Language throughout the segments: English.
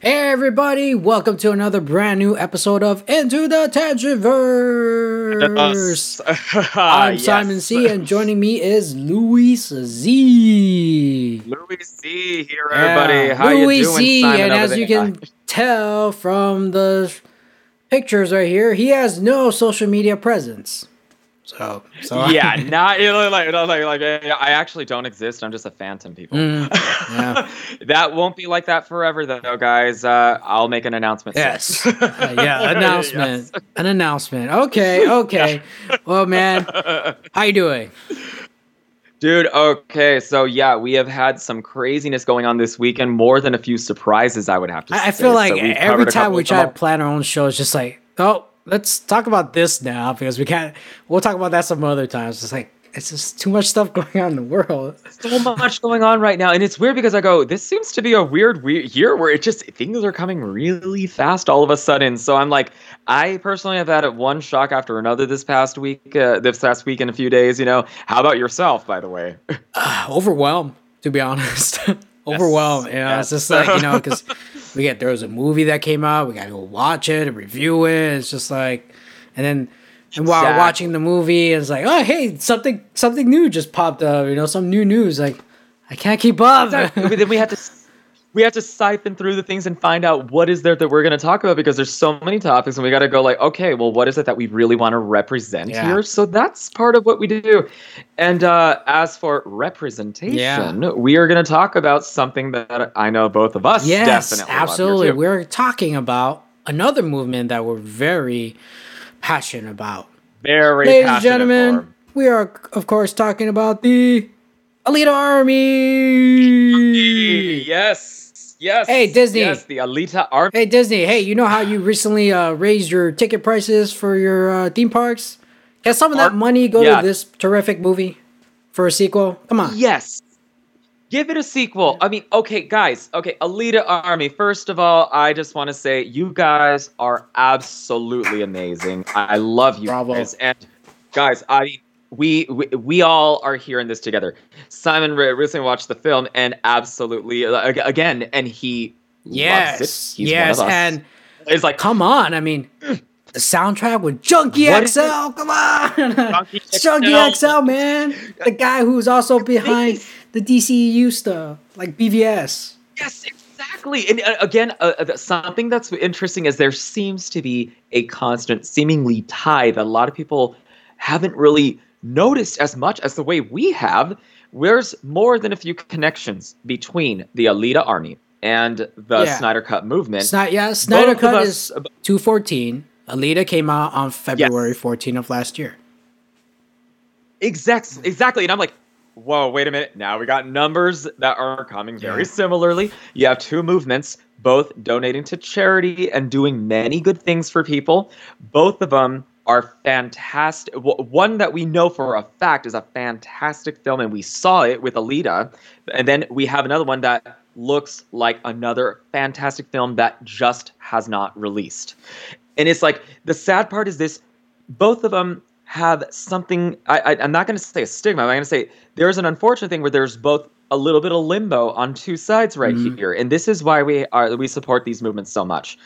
Hey everybody, welcome to another brand new episode of Into the Tangentverse. I'm Yes. Simon C, and joining me is Luis Z. Louis Z here, everybody. Yeah, How Louis you doing, Z, Simon? and as you can tell from the pictures right here, he has no social media presence. So, so yeah, not you know, like, like, like, I actually don't exist. I'm just a phantom, people. Mm, yeah. that won't be like that forever, though, guys. Uh, I'll make an announcement. Yes. Uh, yeah, announcement. An announcement. Okay, okay. Well, man, how you doing? Dude, okay, so yeah, we have had some craziness going on this weekend, more than a few surprises, I would have to say. I, I feel like So every time we try to plan our own show, it's just like, oh, let's talk about this now because we can't. We'll talk about that some other times. It's like it's just too much stuff going on in the world. so much going on right now and it's weird because i go this seems to be a weird weird year where it just things are coming really fast all of a sudden so i'm like i personally have had one shock after another this past week uh, this past week in a few days you know how about yourself by the way Overwhelmed, to be honest. Overwhelmed. Yeah, know, it's just like you know because we get there was a movie that came out. We got to go watch it and review it. It's just like, and then. And while Exactly. watching the movie, it's like, oh, hey, something, something new just popped up. You know, some new news. Like, I can't keep up. But then we had to we have to siphon through the things and find out what is there that we're going to talk about because there's so many topics and we got to go like okay well what is it that we really want to represent Yeah. here so that's part of what we do and uh, as for representation Yeah. we are going to talk about something that i know both of us Yes, definitely absolutely. We're talking about another movement that we're very passionate about. very Ladies and gentlemen, for. we are, of course, talking about the Alita Army. yes yes Hey, Disney. yes the alita army Hey, Disney, hey, you know how you recently uh, raised your ticket prices for your uh, theme parks? Can some of that Ar- money go yeah. to this terrific movie for a sequel? Come on. Yes. Give it a sequel. I mean, okay, guys. Okay, Alita Army. First of all, I just want to say you guys are absolutely amazing. I love you Bravo. guys. And guys, I mean, we, we we all are here in this together. Simon recently watched the film and absolutely uh, again, and he Yes, loves it. He's yes, one of us. and it's like come on. I mean, the soundtrack with Junkie What is XL. Come on, Junkie Junkie XL. XL, man. The guy who's also behind the DCEU stuff, like BVS. Yes, exactly. And uh, again, uh, uh, something that's interesting is there seems to be a constant, seemingly tie that a lot of people haven't really noticed as much as the way we have. There's more than a few connections between the Alita Army and the Yeah. Snyder Cut movement. Sni- yeah, Snyder Both Cut us- is 214. Alita came out on February 14 of last year. Exact, exactly. And I'm like, whoa, wait a minute. Now we got numbers that are coming very Yeah. similarly. You have two movements, both donating to charity and doing many good things for people. Both of them are fantastic. One that we know for a fact is a fantastic film, and we saw it with Alita. And then we have another one that looks like another fantastic film that just has not released. And it's like the sad part is this both of them have something I, I i'm not going to say a stigma i'm going to say there's an unfortunate thing where there's both a little bit of limbo on two sides right Mhm. here and this is why we are we support these movements so much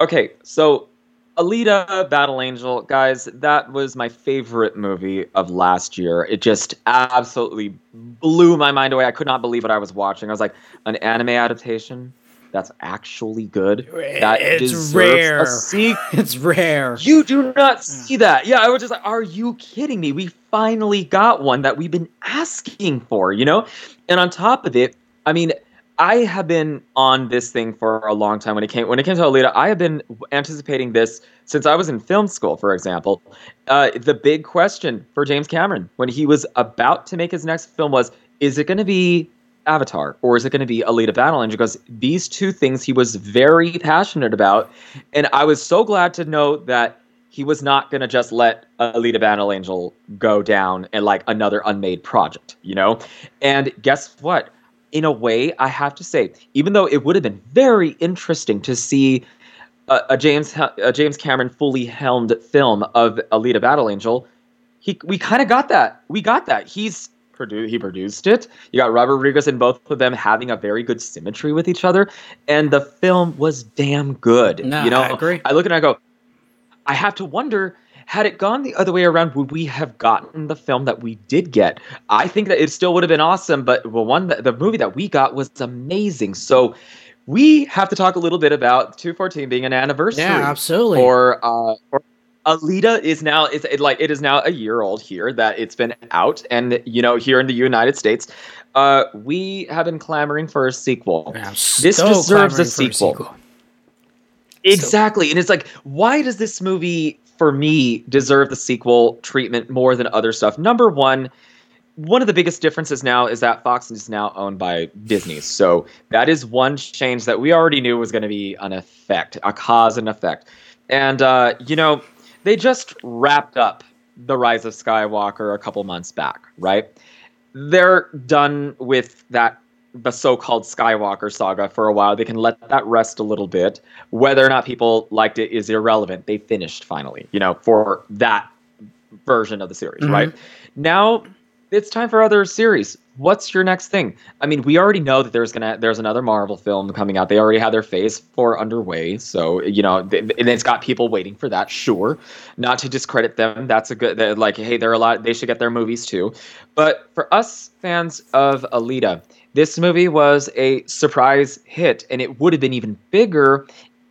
okay so alita battle angel guys that was my favorite movie of last year it just absolutely blew my mind away i could not believe what i was watching i was like an anime adaptation that's actually good that It's rare. a sequel It's rare. you do not see that. Yeah, I was just like, are you kidding me? We finally got one that we've been asking for, you know? And on top of it, I mean, I have been on this thing for a long time when it came when it came to Alita. I have been anticipating this since I was in film school, for example. Uh, the big question for James Cameron when he was about to make his next film was, is it going to be Avatar or is it going to be Alita Battle Angel? Because these two things he was very passionate about, and I was so glad to know that he was not going to just let Alita Battle Angel go down and like another unmade project, you know? And guess what? In a way, I have to say, even though it would have been very interesting to see a, a James a James Cameron fully helmed film of Alita Battle Angel, he we kind of got that. We got that. He's produced he produced it. You got Robert Rodriguez and both of them having a very good symmetry with each other, and the film was damn good. No, you know, I agree. I look and I go, I have to wonder. Had it gone the other way around, would we have gotten the film that we did get? I think that it still would have been awesome, but well, one the movie that we got was amazing. So we have to talk a little bit about 214 being an anniversary. Yeah, absolutely. Or, uh, or Alita is now it's it, like it is now a year old here that it's been out, and you know here in the United States, uh, we have been clamoring for a sequel. This so deserves clamoring a sequel. Exactly, and it's like, why does this movie for me deserve the sequel treatment more than other stuff? Number one. One of the biggest differences now is that Fox is now owned by Disney. So that is one change that we already knew was going to be an effect, a cause and effect. And, uh, you know, they just wrapped up the rise of skywalker a couple months back right they're done with that the so-called skywalker saga for a while they can let that rest a little bit. Whether or not people liked it is irrelevant. They finished finally you know for that version of the series Mhm. right? Now it's time for other series. What's your next thing? I mean we already know that there's gonna there's another marvel film coming out. They already have their phase four underway so you know th- and it's got people waiting for that sure. Not to discredit them that's a good like hey they're a lot they should get their movies too. But for us fans of alita this movie was a surprise hit and it would have been even bigger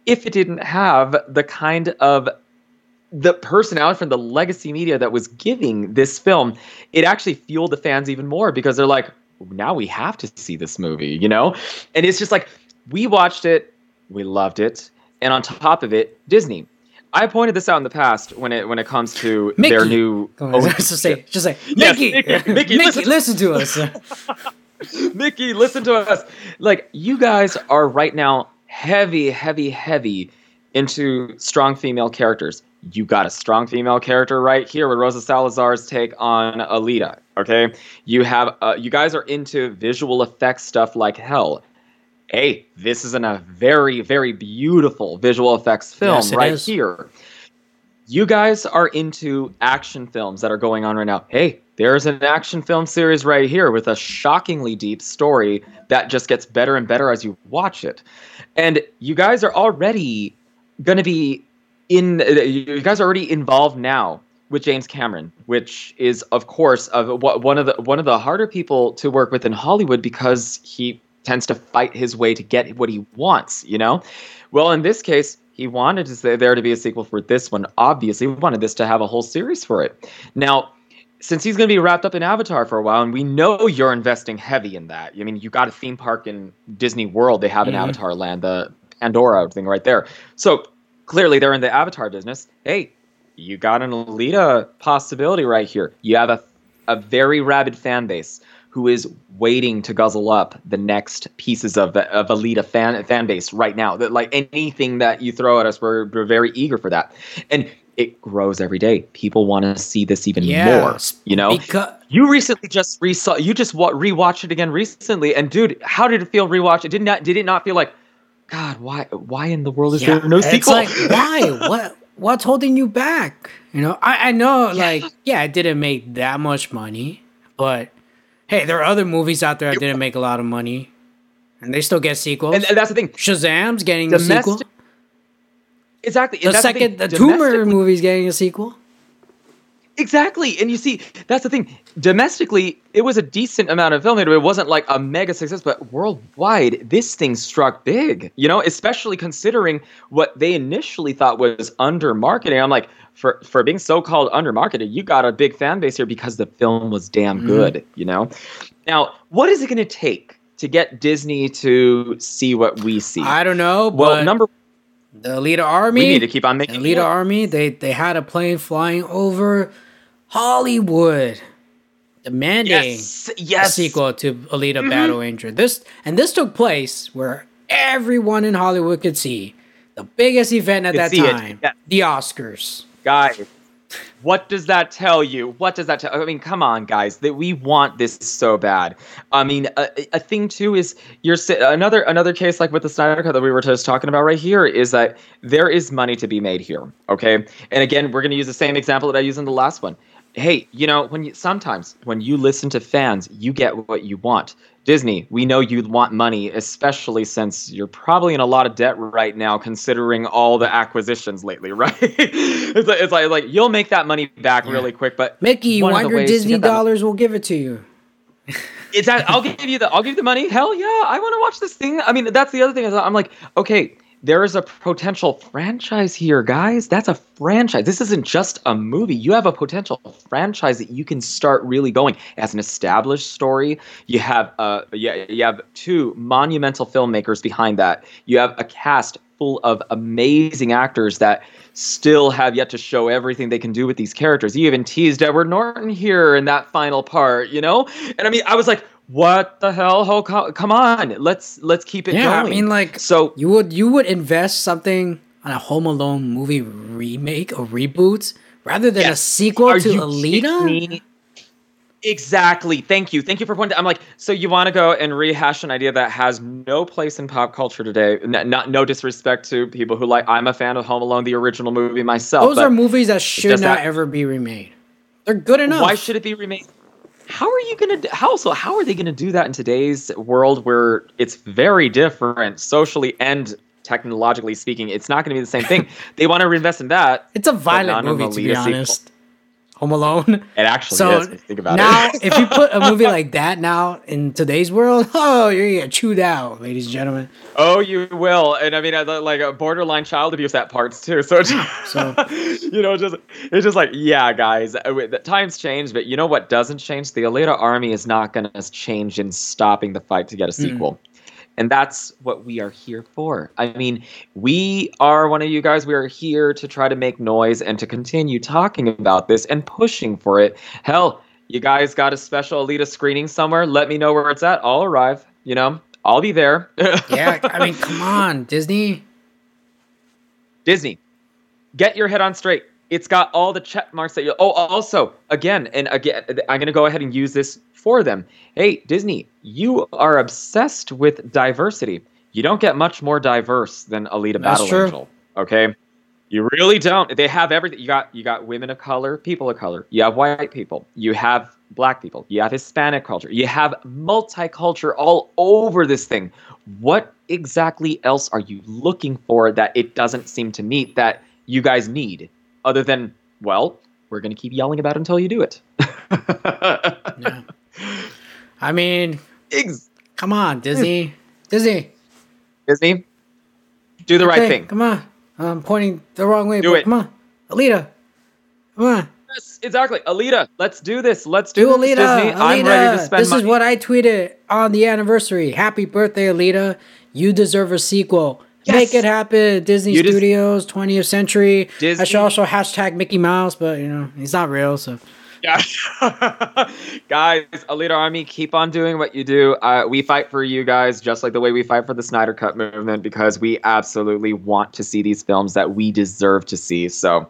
if it didn't have the kind of the personality from the legacy media that was giving this film, it actually fueled the fans even more because they're like, now we have to see this movie, you know? And it's just like, we watched it, we loved it, and on top of it, Disney. I pointed this out in the past when it when it comes to their new on, just say, just say, Yes, Mickey, Mickey, Mickey, Mickey, listen- listen to us. Mickey, listen to us. Like, you guys are right now heavy, heavy, heavy into strong female characters. You got a strong female character right here with Rosa Salazar's take on Alita. Okay, you have uh, you guys are into visual effects stuff like hell. Hey, this is in a very, very beautiful visual effects film Yes, right is. here. You guys are into action films that are going on right now. Hey, there's an action film series right here with a shockingly deep story that just gets better and better as you watch it. And you guys are already going to be in you guys are already involved now with James Cameron, which is of course of one of the one of the harder people to work with in Hollywood because he tends to fight his way to get what he wants, you know? Well, in this case, he wanted to there to be a sequel for this one. Obviously, he wanted this to have a whole series for it. Now, since he's going to be wrapped up in Avatar for a while, and we know you're investing heavy in that. I mean, you got a theme park in Disney World. They have an Mhm. Avatar land, the Pandora thing right there. So clearly, they're in the Avatar business. Hey, you got an Alita possibility right here. You have a a very rabid fan base who is waiting to guzzle up the next pieces of the of Alita fan fan base right now. That like anything that you throw at us, we're, we're very eager for that, and it grows every day. People want to see this even Yeah, more. You know, because you recently just resaw you just wa- rewatched it again recently, and dude, how did it feel rewatch? It did not did it not feel like, God, why why in the world is yeah, there no it's sequel? like why? What? What's holding you back? You know, I, I know, like, yeah, it didn't make that much money, but hey, there are other movies out there that didn't make a lot of money, and they still get sequels. and, and that's the thing. Shazam's getting the sequel. Exactly. The second, the, Raider Domestically- movie's getting a sequel. Exactly. And you see, that's the thing. Domestically, it was a decent amount of film. It wasn't like a mega success, but worldwide, this thing struck big, you know, especially considering what they initially thought was under marketing. I'm like, for, for being so called under marketed, you got a big fan base here because the film was damn Mhm. good, you know? Now, what is it going to take to get Disney to see what we see? I don't know, well, but number the Alita Army, we need to keep on making. the Alita. Army, they they had a plane flying over Hollywood, demanding Yes, yes. a sequel to Alita Mhm. Battle Angel. This and this took place where everyone in Hollywood could see the biggest event at that time, yeah. the Oscars. guys what does that tell you? What does that tell i mean come on guys that we want this so bad. I mean a, a thing too is you're another another case like with the snyder cut that we were just talking about right here is that there is money to be made here okay? And again we're going to use the same example that i used in the last one hey, you know, when you sometimes when you listen to fans, you get what you want. Disney, we know you want money, especially since you're probably in a lot of debt right now, considering all the acquisitions lately, right? it's, like, it's like, like you'll make that money back yeah. really quick, but Mickey, you want your Disney dollars? We'll give it to you. it's that I'll give you the I'll give you the money. Hell yeah, I want to watch this thing. I mean, that's the other thing is I'm like, okay, there is a potential franchise here, guys. That's a franchise. This isn't just a movie. You have a potential franchise that you can start really going as an established story. You have uh yeah, you have two monumental filmmakers behind that. You have a cast full of amazing actors that still have yet to show everything they can do with these characters. You even teased Edward Norton here in that final part, you know? And I mean, I was like, what the hell? Oh, come on, let's let's keep it yeah, going. I mean, like, so you would you would invest something on a Home Alone movie remake or reboot rather than yes. a sequel Are to Alita? Exactly. Thank you. Thank you for pointing. I'm like, so you want to go and rehash an idea that has no place in pop culture today? N- not no disrespect to people who like. I'm a fan of Home Alone, the original movie myself. Those are movies that should not ever be remade. They're good enough. Why should it be remade? How are you gonna how so how are they gonna do that in today's world where it's very different socially and technologically speaking? It's not gonna be the same thing. They want to reinvest in that it's a violent movie to be honest Home Alone. It actually so is. Think about it. now, it. if you put a movie like that now in today's world, oh, you're gonna get chewed out, ladies and gentlemen. Oh, you will. And I mean, like a borderline child abuse at parts too. So, so you know, just it's just like, yeah, guys, the times change, but you know what doesn't change? The Alita army is not gonna change in stopping the fight to get a hmm. sequel. Mm. And that's what we are here for. I mean, we are one of you guys. We are here to try to make noise and to continue talking about this and pushing for it. Hell, you guys got a special Alita screening somewhere? Let me know where it's at. I'll arrive. You know, I'll be there. yeah, I mean, come on, Disney. Disney, get your head on straight. It's got all the check marks that you. Oh, also, again, and again, I'm going to go ahead and use this for them. Hey, Disney, you are obsessed with diversity. You don't get much more diverse than Alita That's Battle true. Angel. Okay, you really don't. They have everything. You got you got women of color, people of color. You have white people. You have black people. You have Hispanic culture. You have multicultural all over this thing. What exactly else are you looking for that it doesn't seem to meet that you guys need, other than well, we're gonna keep yelling about it until you do it. yeah. I mean, Ex- come on, Disney, Disney, Disney, do the okay, right thing. Come on, I'm pointing the wrong way. Do it. Come on, Alita, come on. Yes, exactly, Alita. Let's do this. Let's do, do this, Alita. Disney. Alita. I'm ready to spend. This money. is what I tweeted on the anniversary. Happy birthday, Alita! You deserve a sequel. Yes. Make it happen, Disney you Studios, 20th Century. Disney. I should also hashtag Mickey Mouse, but you know he's not real, so. Yeah. guys, Alita Army, keep on doing what you do. Uh, we fight for you guys just like the way we fight for the Snyder Cut movement because we absolutely want to see these films that we deserve to see. So,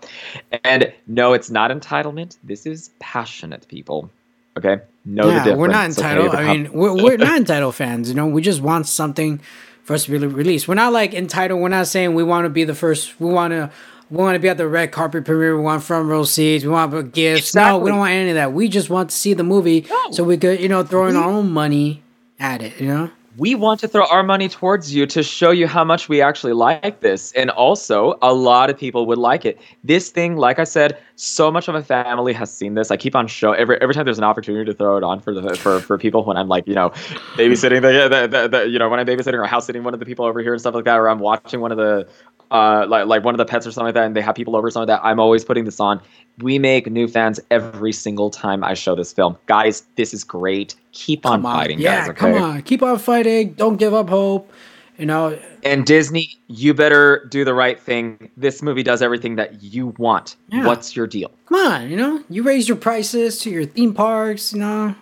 and no, it's not entitlement. This is passionate people. Okay? Know yeah, the difference. We're not entitled. Okay? I mean, we're, we're not entitled fans. You know, we just want something for us to be released. We're not like entitled. We're not saying we want to be the first. We want to we want to be at the red carpet premiere. We want front row seats. We want gifts. Exactly. No, we don't want any of that. We just want to see the movie no. so we could, you know, throw in our mm-hmm. own money at it, you know? We want to throw our money towards you to show you how much we actually like this. And also, a lot of people would like it. This thing, like I said, so much of my family has seen this. I keep on show every every time there's an opportunity to throw it on for the for, for people when I'm like, you know, babysitting the, the, the, the you know, when I'm babysitting or house sitting one of the people over here and stuff like that, or I'm watching one of the uh, like like one of the pets or something like that, and they have people over something like that. I'm always putting this on. We make new fans every single time I show this film, guys. This is great. Keep on, on. fighting, yeah, guys. Okay? come on, keep on fighting. Don't give up hope. You know. And Disney, you better do the right thing. This movie does everything that you want. Yeah. What's your deal? Come on, you know, you raise your prices to your theme parks. You know,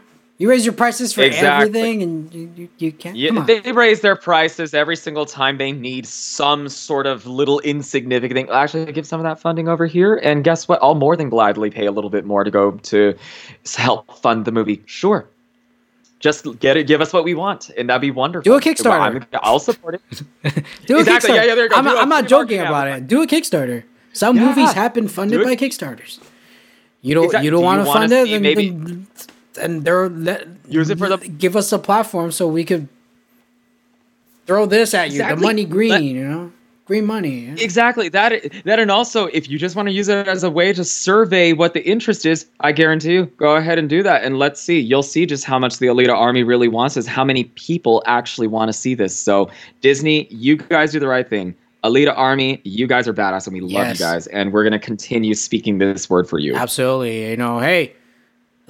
you raise your prices for exactly. everything, and you, you, you can't. Yeah, they raise their prices every single time they need some sort of little insignificant thing. Actually, give some of that funding over here, and guess what? I'll more than gladly pay a little bit more to go to help fund the movie. Sure, just get it. Give us what we want, and that'd be wonderful. Do a Kickstarter. i will support it. Do a exactly. Kickstarter. Yeah, yeah, there you go. I'm, I'm not joking about it. Do a Kickstarter. Some yeah, movies have been funded by Kickstarters. You don't Exactly. you don't Do want to fund it, then, maybe- then and they're let, Use it for the- give us a platform so we could throw this at you. The money green, Let- you know, green money. yeah. Exactly that. That and also, if you just want to use it as a way to survey what the interest is, I guarantee you, go ahead and do that, and let's see. You'll see just how much the Alita Army really wants is how many people actually want to see this. So Disney, you guys do the right thing. Alita Army, you guys are badass, and we love you guys, and we're gonna continue speaking this word for you. Absolutely. You know, hey,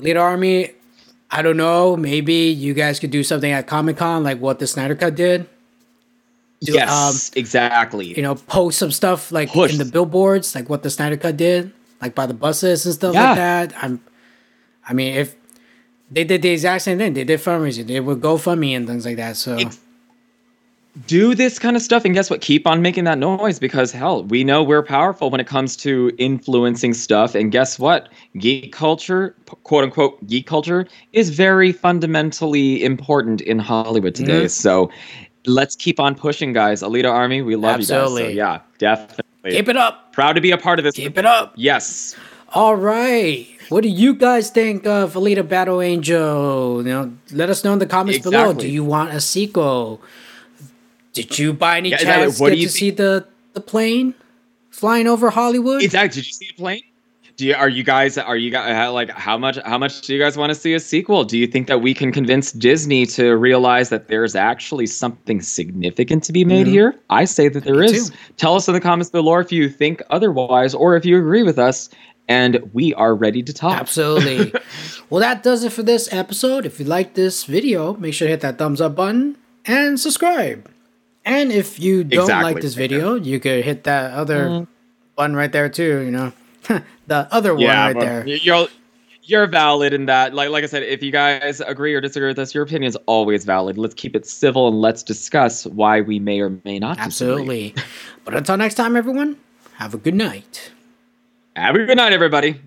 Alita Army, I don't know. Maybe you guys could do something at Comic Con like what the Snyder Cut did. Do- yes, um, exactly. You know, post some stuff like Push. in the billboards, like what the Snyder Cut did, like by the buses and stuff Yeah. like that. I'm, I mean, if they did the exact same thing, they did fundraising, they would GoFundMe and things like that. So Ex- do this kind of stuff and guess what keep on making that noise because hell we know we're powerful when it comes to influencing stuff and guess what geek culture quote unquote geek culture is very fundamentally important in hollywood today Mhm. so let's keep on pushing guys alita army we love you guys so Absolutely. yeah definitely keep it up, proud to be a part of this keep it up. yes All right. What do you guys think of Alita Battle Angel? You know, let us know in the comments below. Do you want a sequel? Did you by any Yeah, chance What get do you to think- see the the plane flying over Hollywood? exactly did you see the plane do you, are you guys are you guys like how much how much do you guys want to see a sequel? Do you think that we can convince Disney to realize that there's actually something significant to be made Mhm. here? I say that there Me is. too. Tell us in the comments below if you think otherwise or if you agree with us, and we are ready to talk. Absolutely. well, that does it for this episode. If you like this video, make sure to hit that thumbs up button and subscribe. And if you don't Exactly. like this video, you could hit that other Mhm. button right there too. You know, the other one right there. You're you're valid in that. Like like I said, if you guys agree or disagree with us, your opinion is always valid. Let's keep it civil and let's discuss why we may or may not. Absolutely. but until next time, everyone, have a good night. Have a good night, everybody.